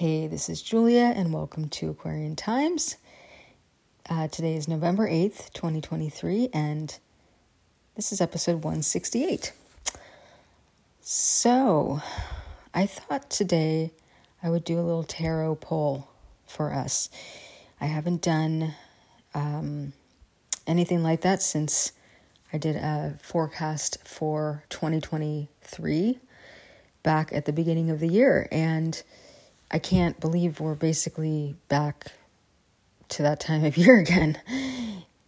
Hey, this is Julia, and welcome to Aquarian Times. Uh, today is November 8th, 2023, and this is episode 168. So, I thought today I would do a little tarot poll for us. I haven't done um, anything like that since I did a forecast for 2023 back at the beginning of the year, and I can't believe we're basically back to that time of year again.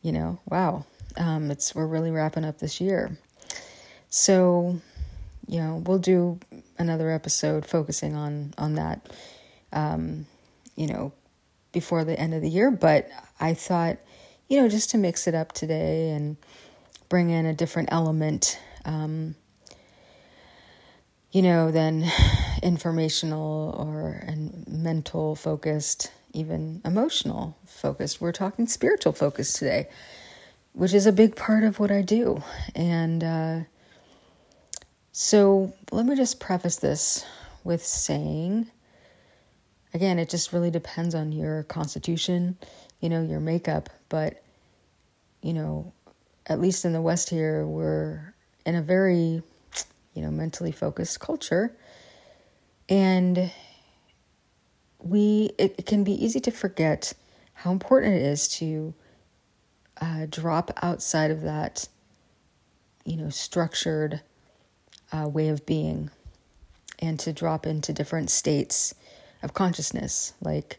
You know, wow. Um, it's we're really wrapping up this year. So, you know, we'll do another episode focusing on on that. Um, you know, before the end of the year, but I thought, you know, just to mix it up today and bring in a different element um, you know, than informational or and mental focused, even emotional focused. We're talking spiritual focused today, which is a big part of what I do. And uh, so let me just preface this with saying again, it just really depends on your constitution, you know, your makeup, but you know, at least in the West here, we're in a very you know, mentally focused culture. And we it, can be easy to forget how important it is to uh, drop outside of that, you know, structured uh, way of being and to drop into different states of consciousness, like,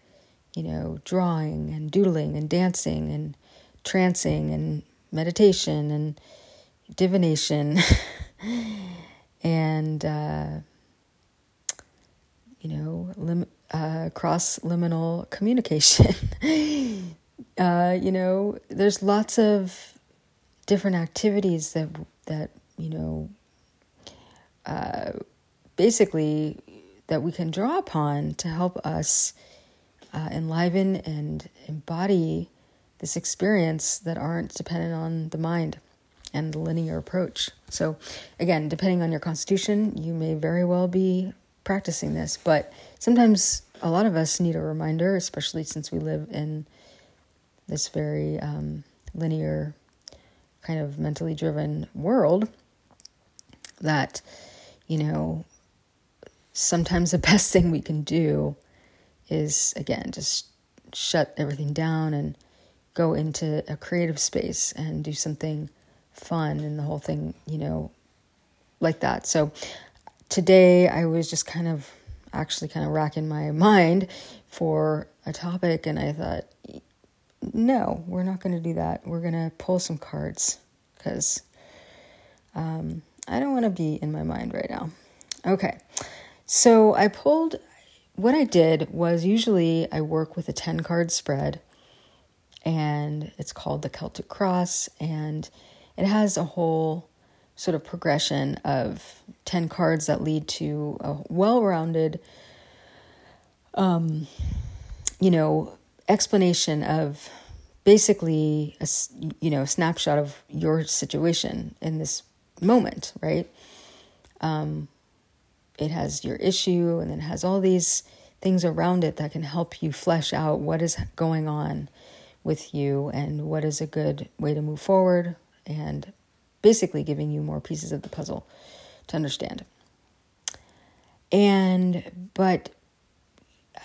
you know, drawing and doodling and dancing and trancing and meditation and divination. And uh, you know lim- uh, cross liminal communication. uh, you know, there's lots of different activities that that you know uh, basically that we can draw upon to help us uh, enliven and embody this experience that aren't dependent on the mind and the linear approach. So, again, depending on your constitution, you may very well be practicing this, but sometimes a lot of us need a reminder, especially since we live in this very um, linear, kind of mentally driven world, that, you know, sometimes the best thing we can do is, again, just shut everything down and go into a creative space and do something fun and the whole thing, you know, like that. So today I was just kind of actually kind of racking my mind for a topic and I thought no, we're not going to do that. We're going to pull some cards cuz um, I don't want to be in my mind right now. Okay. So I pulled what I did was usually I work with a 10 card spread and it's called the Celtic Cross and it has a whole sort of progression of 10 cards that lead to a well-rounded um, you know explanation of basically a you know snapshot of your situation in this moment right? Um, it has your issue and then it has all these things around it that can help you flesh out what is going on with you and what is a good way to move forward and basically giving you more pieces of the puzzle to understand. And, but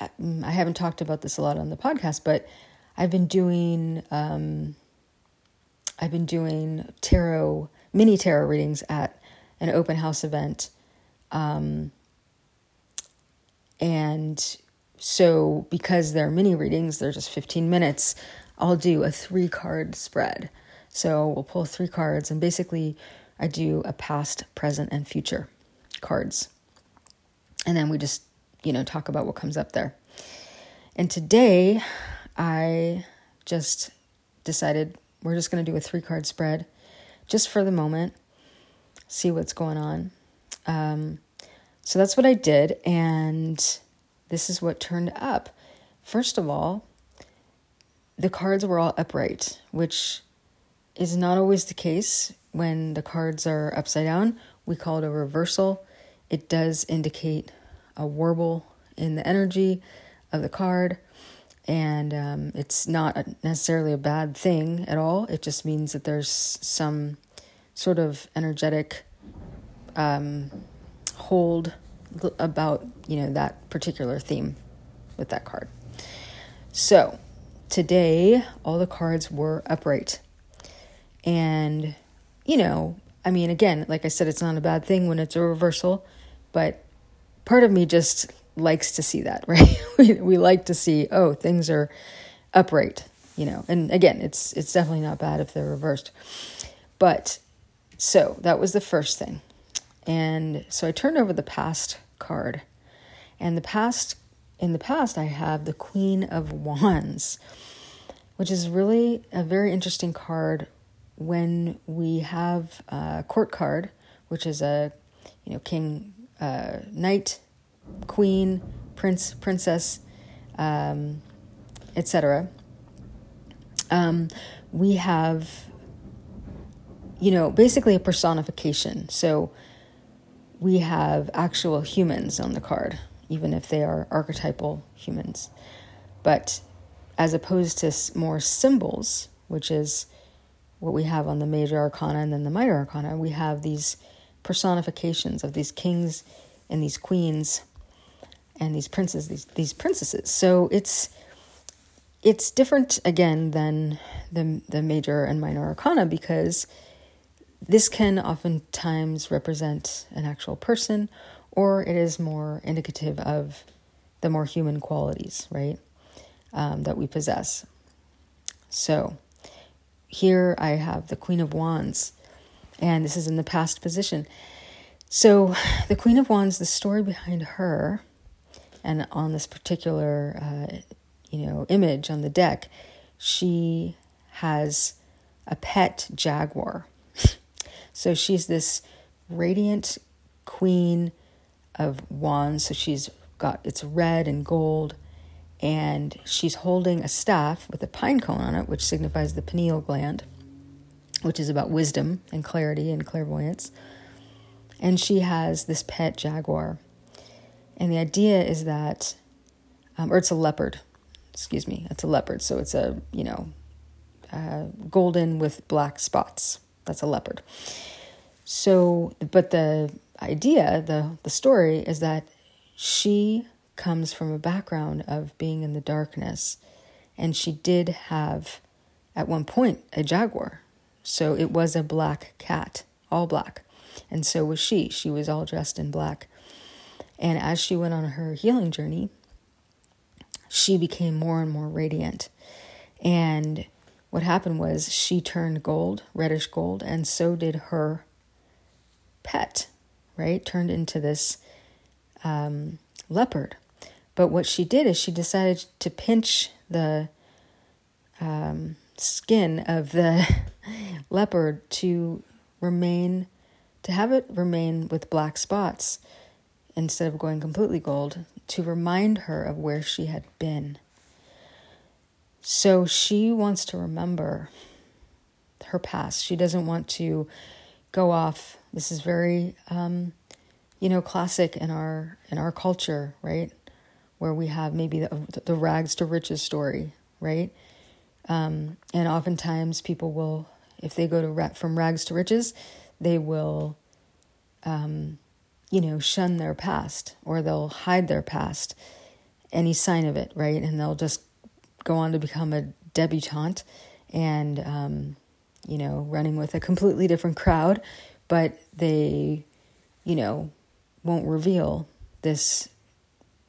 uh, I haven't talked about this a lot on the podcast, but I've been doing, um, I've been doing tarot, mini tarot readings at an open house event. Um, and so because they're mini readings, they're just 15 minutes, I'll do a three card spread. So we'll pull three cards, and basically, I do a past, present, and future cards. And then we just, you know, talk about what comes up there. And today, I just decided we're just going to do a three card spread just for the moment, see what's going on. Um, so that's what I did, and this is what turned up. First of all, the cards were all upright, which is not always the case when the cards are upside down. We call it a reversal. It does indicate a warble in the energy of the card. And um, it's not necessarily a bad thing at all. It just means that there's some sort of energetic um, hold about you know that particular theme with that card. So today, all the cards were upright, and you know, I mean, again, like I said, it's not a bad thing when it's a reversal, but part of me just likes to see that, right? we, we like to see, oh, things are upright, you know. And again, it's it's definitely not bad if they're reversed. But so that was the first thing. And so I turned over the past card. And the past in the past I have the Queen of Wands, which is really a very interesting card when we have a court card, which is a you know king, uh, knight, queen, prince, princess, um, etc. Um, we have you know basically a personification. So we have actual humans on the card, even if they are archetypal humans. But as opposed to more symbols, which is what we have on the major arcana and then the minor arcana, we have these personifications of these kings and these queens and these princes, these these princesses. So it's it's different again than the the major and minor arcana because this can oftentimes represent an actual person or it is more indicative of the more human qualities, right, um, that we possess. So here I have the Queen of Wands, and this is in the past position. So, the Queen of Wands, the story behind her, and on this particular, uh, you know, image on the deck, she has a pet jaguar. so she's this radiant queen of wands. So she's got it's red and gold, and she's holding a staff with a pine cone on it, which signifies the pineal gland, which is about wisdom and clarity and clairvoyance. And she has this pet jaguar. And the idea is that, um, or it's a leopard, excuse me, it's a leopard. So it's a, you know, uh, golden with black spots. That's a leopard. So, but the idea, the, the story is that she comes from a background of being in the darkness. And she did have, at one point, a jaguar. So it was a black cat, all black. And so was she. She was all dressed in black. And as she went on her healing journey, she became more and more radiant. And what happened was she turned gold, reddish gold, and so did her pet, right? Turned into this um, leopard. But what she did is she decided to pinch the um, skin of the leopard to remain, to have it remain with black spots instead of going completely gold, to remind her of where she had been. So she wants to remember her past. She doesn't want to go off. This is very, um, you know, classic in our in our culture, right? Where we have maybe the, the rags to riches story, right? Um, and oftentimes people will, if they go to ra- from rags to riches, they will, um, you know, shun their past or they'll hide their past, any sign of it, right? And they'll just go on to become a debutante and, um, you know, running with a completely different crowd, but they, you know, won't reveal this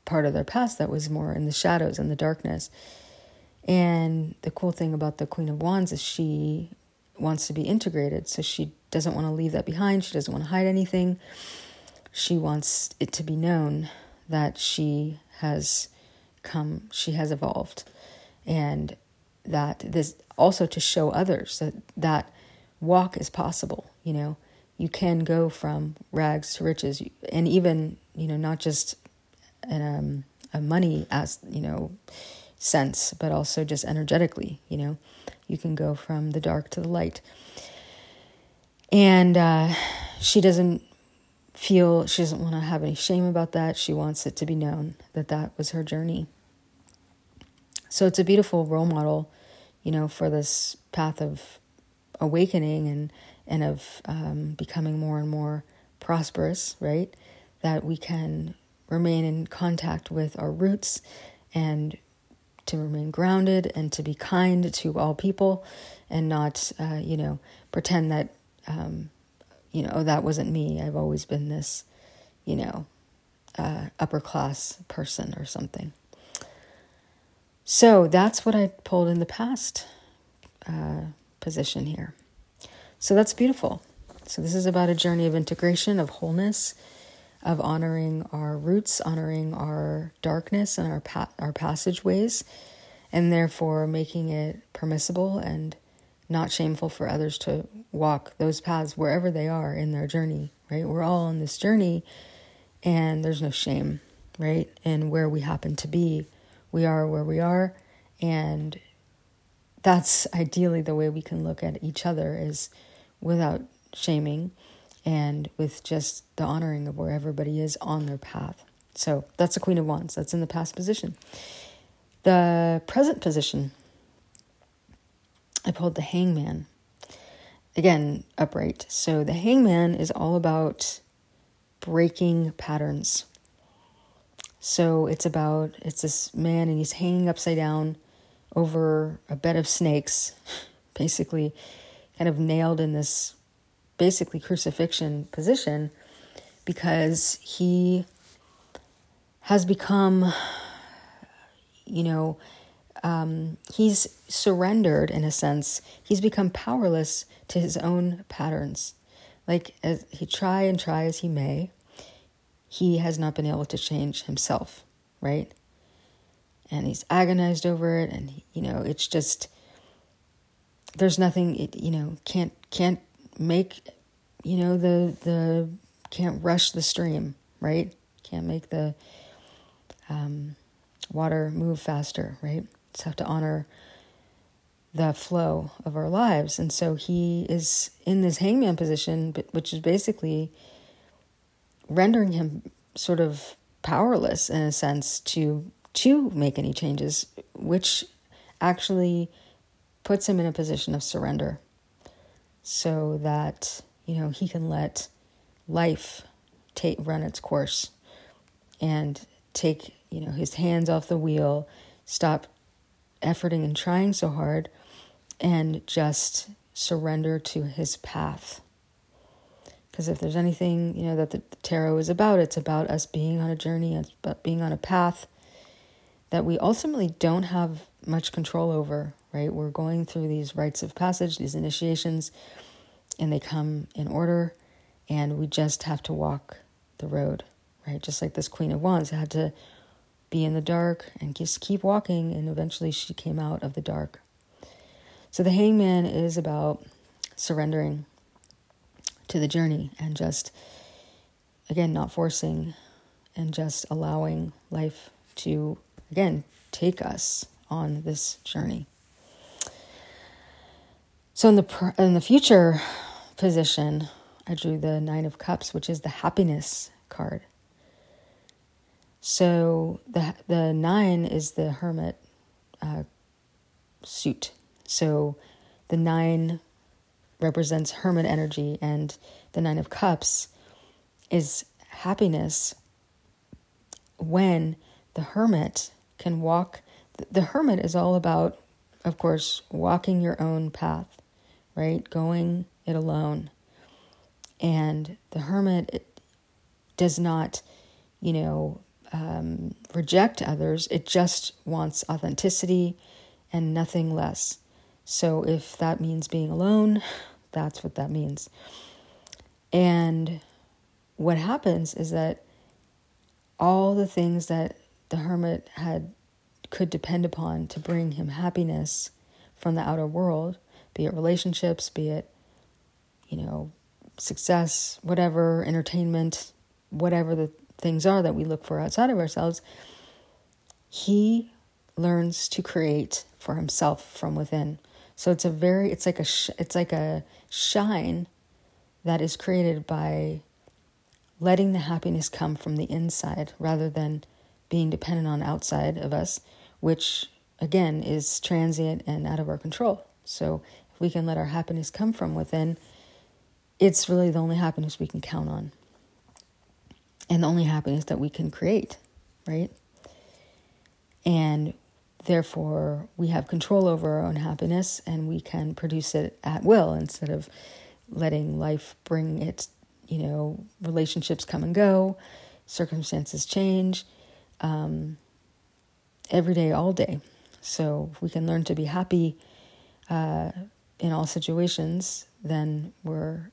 part of their past that was more in the shadows and the darkness. And the cool thing about the Queen of Wands is she wants to be integrated. So she doesn't want to leave that behind. She doesn't want to hide anything. She wants it to be known that she has come, she has evolved. And that this also to show others that that walk is possible, you know. You can go from rags to riches and even, you know, not just in um, a money as you know sense, but also just energetically. You know, you can go from the dark to the light. And uh, she doesn't feel she doesn't want to have any shame about that. She wants it to be known that that was her journey. So it's a beautiful role model, you know, for this path of awakening and and of um, becoming more and more prosperous, right? That we can remain in contact with our roots and to remain grounded and to be kind to all people and not, uh, you know, pretend that, um, you know, oh, that wasn't me. I've always been this, you know, uh, upper class person or something. So that's what I pulled in the past uh, position here. So that's beautiful. So this is about a journey of integration, of wholeness, of honoring our roots, honoring our darkness and our pa- our passageways, and therefore making it permissible and not shameful for others to walk those paths wherever they are in their journey. Right? We're all on this journey, and there's no shame, right? And where we happen to be, we are where we are, and that's ideally the way we can look at each other is without shaming and with just the honoring of where everybody is on their path. So that's the Queen of Wands. That's in the past position. The present position, I pulled the Hangman. Again, upright. So the Hangman is all about breaking patterns. So it's about, it's this man and he's hanging upside down over a bed of snakes, basically kind of nailed in this basically crucifixion position because he has become, you know, um, he's surrendered in a sense. He's become powerless to his own patterns. Like as he try and try as he may, he has not been able to change himself, right? And he's agonized over it, and you know, it's just there's nothing. It, you know, can't can't make you know the the can't rush the stream right? Can't make the um, water move faster right? Just have to honor the flow of our lives. And so he is in this hangman position which is basically rendering him sort of powerless in a sense to to make any changes which actually puts him in a position of surrender so that you know he can let life take run its course and take you know his hands off the wheel stop efforting and trying so hard and just surrender to his path. Because if there's anything you know that the tarot is about it's about us being on a journey it's about being on a path that we ultimately don't have much control over right we're going through these rites of passage these initiations and they come in order, and we just have to walk the road, right? Just like this Queen of Wands had to be in the dark and just keep walking, and eventually she came out of the dark. So the hangman is about surrendering to the journey and just, again, not forcing and just allowing life to, again, take us on this journey. So in the in the future, position, I drew the Nine of Cups, which is the happiness card. So the the nine is the hermit uh, suit. So the nine represents hermit energy, and the Nine of Cups is happiness when the hermit can walk. The hermit is all about, of course, walking your own path, right? Going it alone. And the hermit does not, you know, um, reject others. It just wants authenticity and nothing less. So if that means being alone, that's what that means. And what happens is that all the things that the hermit had could depend upon to bring him happiness from the outer world, be it relationships, be it you know, success, whatever, entertainment, whatever the things are that we look for outside of ourselves, he learns to create for himself from within. So it's a very it's like a sh- it's like a shine that is created by letting the happiness come from the inside rather than being dependent on outside of us, which again is transient and out of our control. So if we can let our happiness come from within, it's really the only happiness we can count on. And the only happiness that we can create, right? And therefore, we have control over our own happiness and we can produce it at will instead of letting life bring its, you know, relationships come and go, circumstances change, um, every day, all day. So if we can learn to be happy uh, in all situations, then we're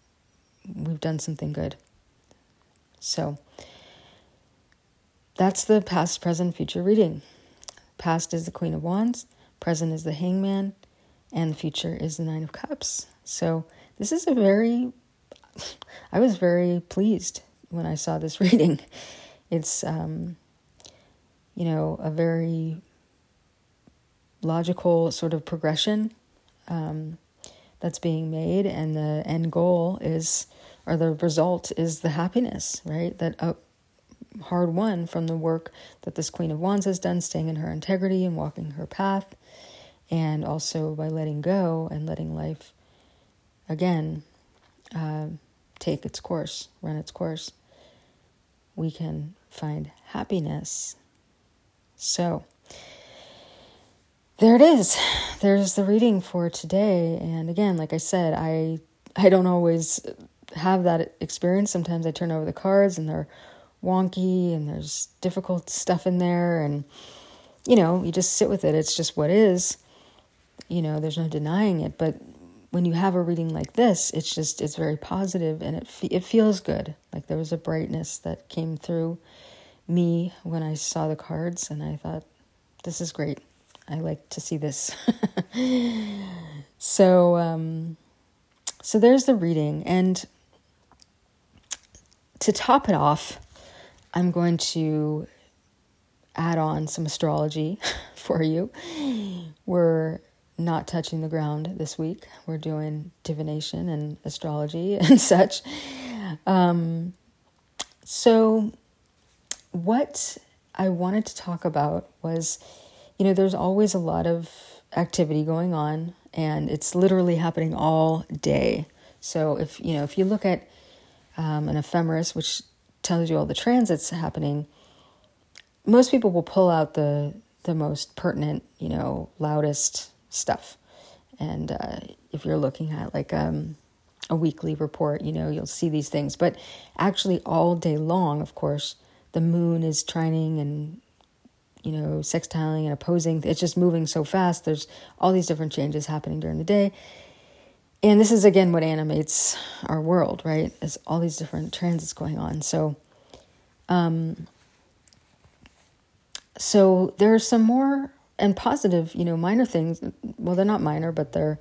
we've done something good. So that's the past, present, future reading. Past is the Queen of Wands, present is the Hangman, and the future is the Nine of Cups. So this is a very, I was very pleased when I saw this reading. It's, um, you know, a very logical sort of progression um, that's being made, and the end goal is, or the result is the happiness, right? That uh, hard won from the work that this Queen of Wands has done, staying in her integrity and walking her path, and also by letting go and letting life again uh, take its course, run its course, we can find happiness. So, there it is. There's the reading for today. And again, like I said, I I don't always have that experience. Sometimes I turn over the cards and they're wonky and there's difficult stuff in there and you know, you just sit with it. It's just what is. You know, there's no denying it, but when you have a reading like this, it's just it's very positive and it it feels good. Like there was a brightness that came through me when I saw the cards and I thought this is great. I like to see this. so um so there's the reading and to top it off, I'm going to add on some astrology for you. We're not touching the ground this week. We're doing divination and astrology and such. Um, so, what I wanted to talk about was you know, there's always a lot of activity going on, and it's literally happening all day. So, if you know, if you look at um, an ephemeris, which tells you all the transits happening, most people will pull out the the most pertinent, you know, loudest stuff. And uh, if you're looking at like um, a weekly report, you know, you'll see these things. But actually, all day long, of course, the moon is trining and you know, sextiling and opposing. It's just moving so fast. There's all these different changes happening during the day. And this is again what animates our world, right? Is all these different transits going on. So um so there are some more and positive, you know, minor things. Well, they're not minor, but they're.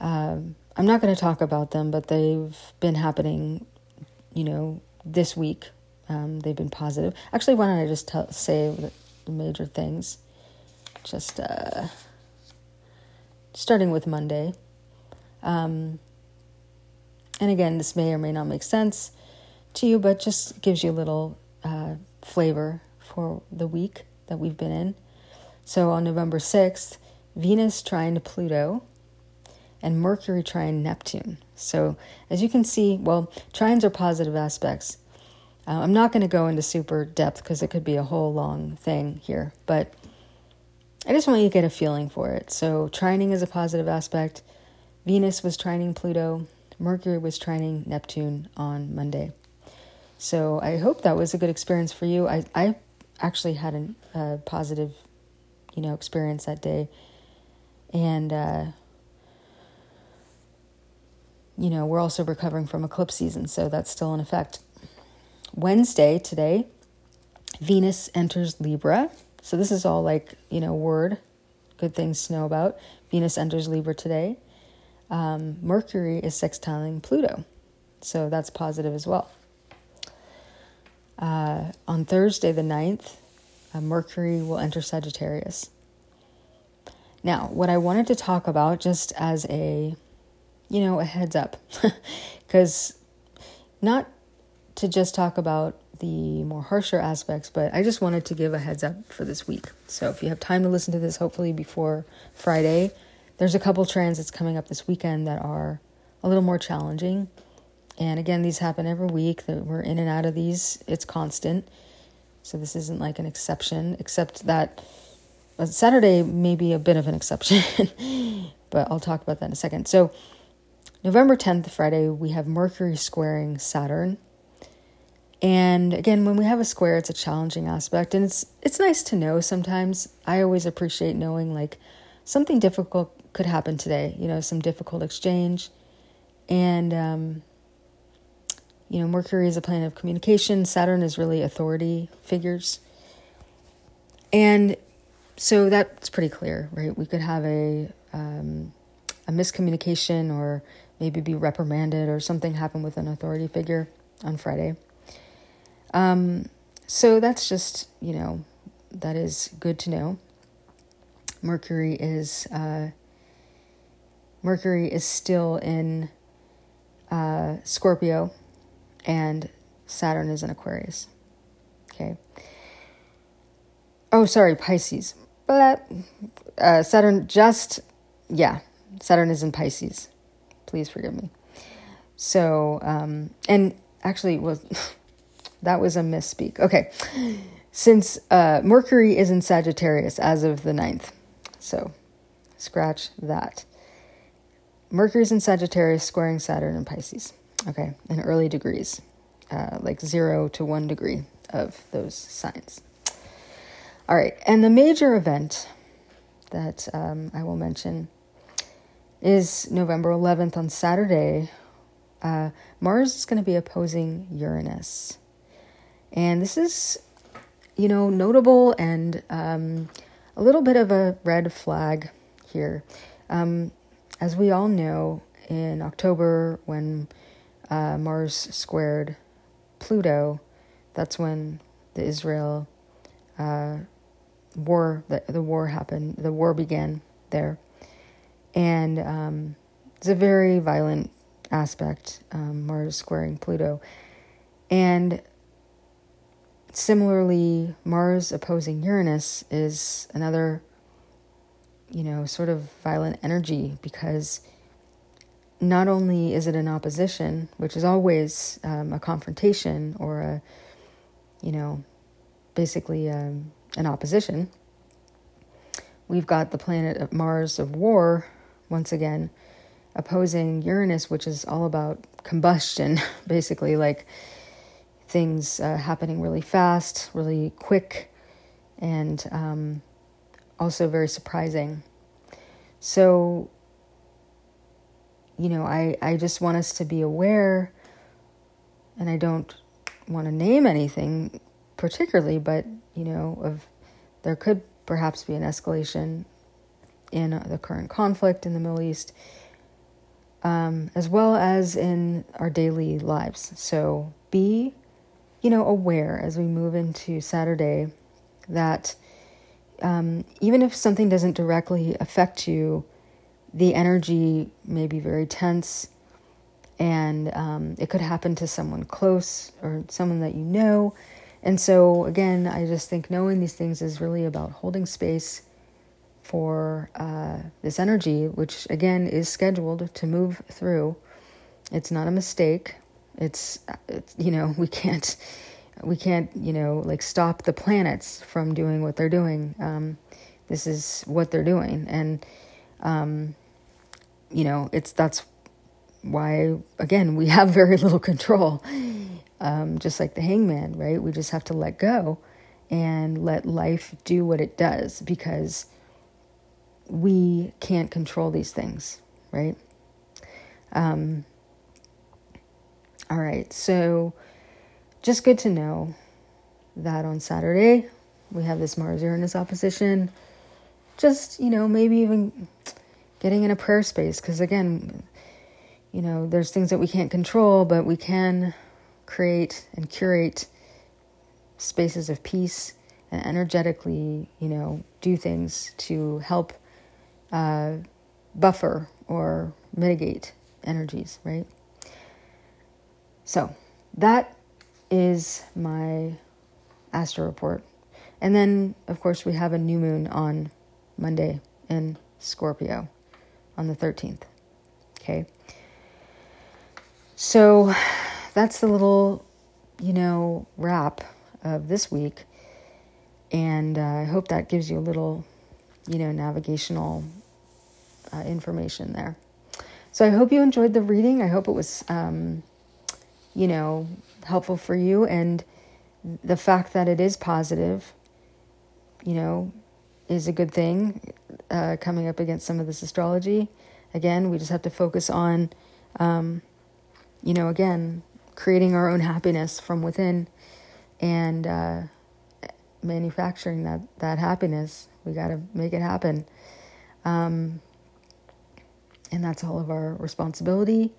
Um, I'm not going to talk about them, but they've been happening, you know, this week. Um, they've been positive. Actually, why don't I just tell, say the major things? Just uh, starting with Monday. Um, and again, this may or may not make sense to you, but just gives you a little uh, flavor for the week that we've been in. So on November 6th, Venus trine Pluto and Mercury trine Neptune. So as you can see, well, trines are positive aspects. Uh, I'm not going to go into super depth because it could be a whole long thing here, but I just want you to get a feeling for it. So trining is a positive aspect. Venus was trining Pluto. Mercury was trining Neptune on Monday. So I hope that was a good experience for you. I, I actually had a uh, positive, you know, experience that day, and uh, you know we're also recovering from eclipse season, so that's still in effect. Wednesday today, Venus enters Libra. So this is all like you know word, good things to know about. Venus enters Libra today. Um, Mercury is sextiling Pluto, so that's positive as well. Uh, on Thursday, the 9th, uh, Mercury will enter Sagittarius. Now, what I wanted to talk about, just as a, you know, a heads up, because not to just talk about the more harsher aspects, but I just wanted to give a heads up for this week. So if you have time to listen to this, hopefully before Friday, there's a couple transits coming up this weekend that are a little more challenging. And again, these happen every week. We're in and out of these. It's constant. So this isn't like an exception, except that uh, Saturday may be a bit of an exception. but I'll talk about that in a second. So November 10th, Friday, we have Mercury squaring Saturn. And again, when we have a square, it's a challenging aspect, and it's it's nice to know. Sometimes I always appreciate knowing like something difficult could happen today. You know, some difficult exchange, and um, you know, Mercury is a planet of communication. Saturn is really authority figures, and so that's pretty clear, right? We could have a um, a miscommunication, or maybe be reprimanded, or something happen with an authority figure on Friday. Um, so that's just, you know, that is good to know. Mercury is uh, Mercury is still in uh, Scorpio, and Saturn is in Aquarius. Okay. Oh, sorry, Pisces. But uh, Saturn just yeah, Saturn is in Pisces. Please forgive me. So, um, and actually was that was a misspeak. Okay. Since uh, Mercury is in Sagittarius as of the 9th. So scratch that. Mercury's in Sagittarius, squaring Saturn and Pisces. Okay. In early degrees, uh, like zero to one degree of those signs. All right. And the major event that um, I will mention is November 11th on Saturday. Uh, Mars is going to be opposing Uranus. And this is, you know, notable and um, a little bit of a red flag here. Um, as we all know, in October, when uh, Mars squared Pluto, that's when the Israel uh, war, the, the war happened, the war began there. And um, it's a very violent aspect, um, Mars squaring Pluto. And Similarly, Mars opposing Uranus is another, you know, sort of violent energy because not only is it an opposition, which is always um, a confrontation or a, you know, basically um, an opposition, we've got the planet of Mars of war once again opposing Uranus, which is all about combustion, basically, like things uh, happening really fast, really quick, and um, also very surprising. So, you know, I, I just want us to be aware, and I don't want to name anything particularly, but, you know, of there could perhaps be an escalation in the current conflict in the Middle East, um, as well as in our daily lives. So be you know, aware as we move into Saturday that um, even if something doesn't directly affect you, the energy may be very tense and um, it could happen to someone close or someone that you know. And so, again, I just think knowing these things is really about holding space for uh, this energy, which again is scheduled to move through. It's not a mistake. It's, it's you know we can't we can't you know like stop the planets from doing what they're doing. Um, this is what they're doing, and um, you know it's that's why again we have very little control. Um, just like the hangman, right? We just have to let go and let life do what it does because we can't control these things, right? Um, all right, so just good to know that on Saturday we have this Mars Uranus opposition. Just, you know, maybe even getting in a prayer space because, again, you know, there's things that we can't control, but we can create and curate spaces of peace and energetically, you know, do things to help uh, buffer or mitigate energies, right? So that is my astro report. And then, of course, we have a new moon on Monday in Scorpio on the 13th. Okay. So that's the little, you know, wrap of this week. And uh, I hope that gives you a little, you know, navigational uh, information there. So I hope you enjoyed the reading. I hope it was, um, you know, helpful for you. And the fact that it is positive, you know, is a good thing uh, coming up against some of this astrology. Again, we just have to focus on, um, you know, again, creating our own happiness from within and uh, manufacturing that, that happiness. We got to make it happen. Um, and that's all of our responsibility.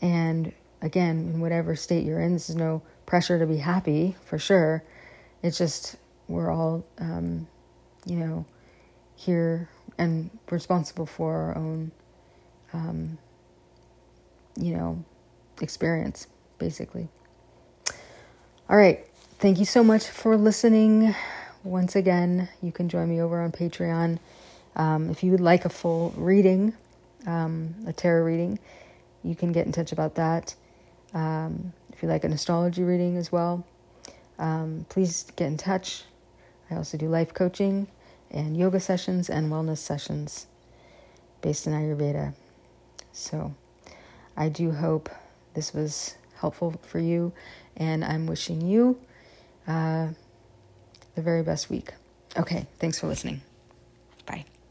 And again, in whatever state you're in, this is no pressure to be happy for sure. It's just we're all, um, you know, here and responsible for our own, um, you know, experience, basically. All right. Thank you so much for listening. Once again, you can join me over on Patreon. Um, if you would like a full reading, um, a tarot reading, you can get in touch about that. Um, if you like an astrology reading as well, um, please get in touch. I also do life coaching and yoga sessions and wellness sessions based in Ayurveda. So I do hope this was helpful for you, and I'm wishing you uh, the very best week. Okay, thanks for listening.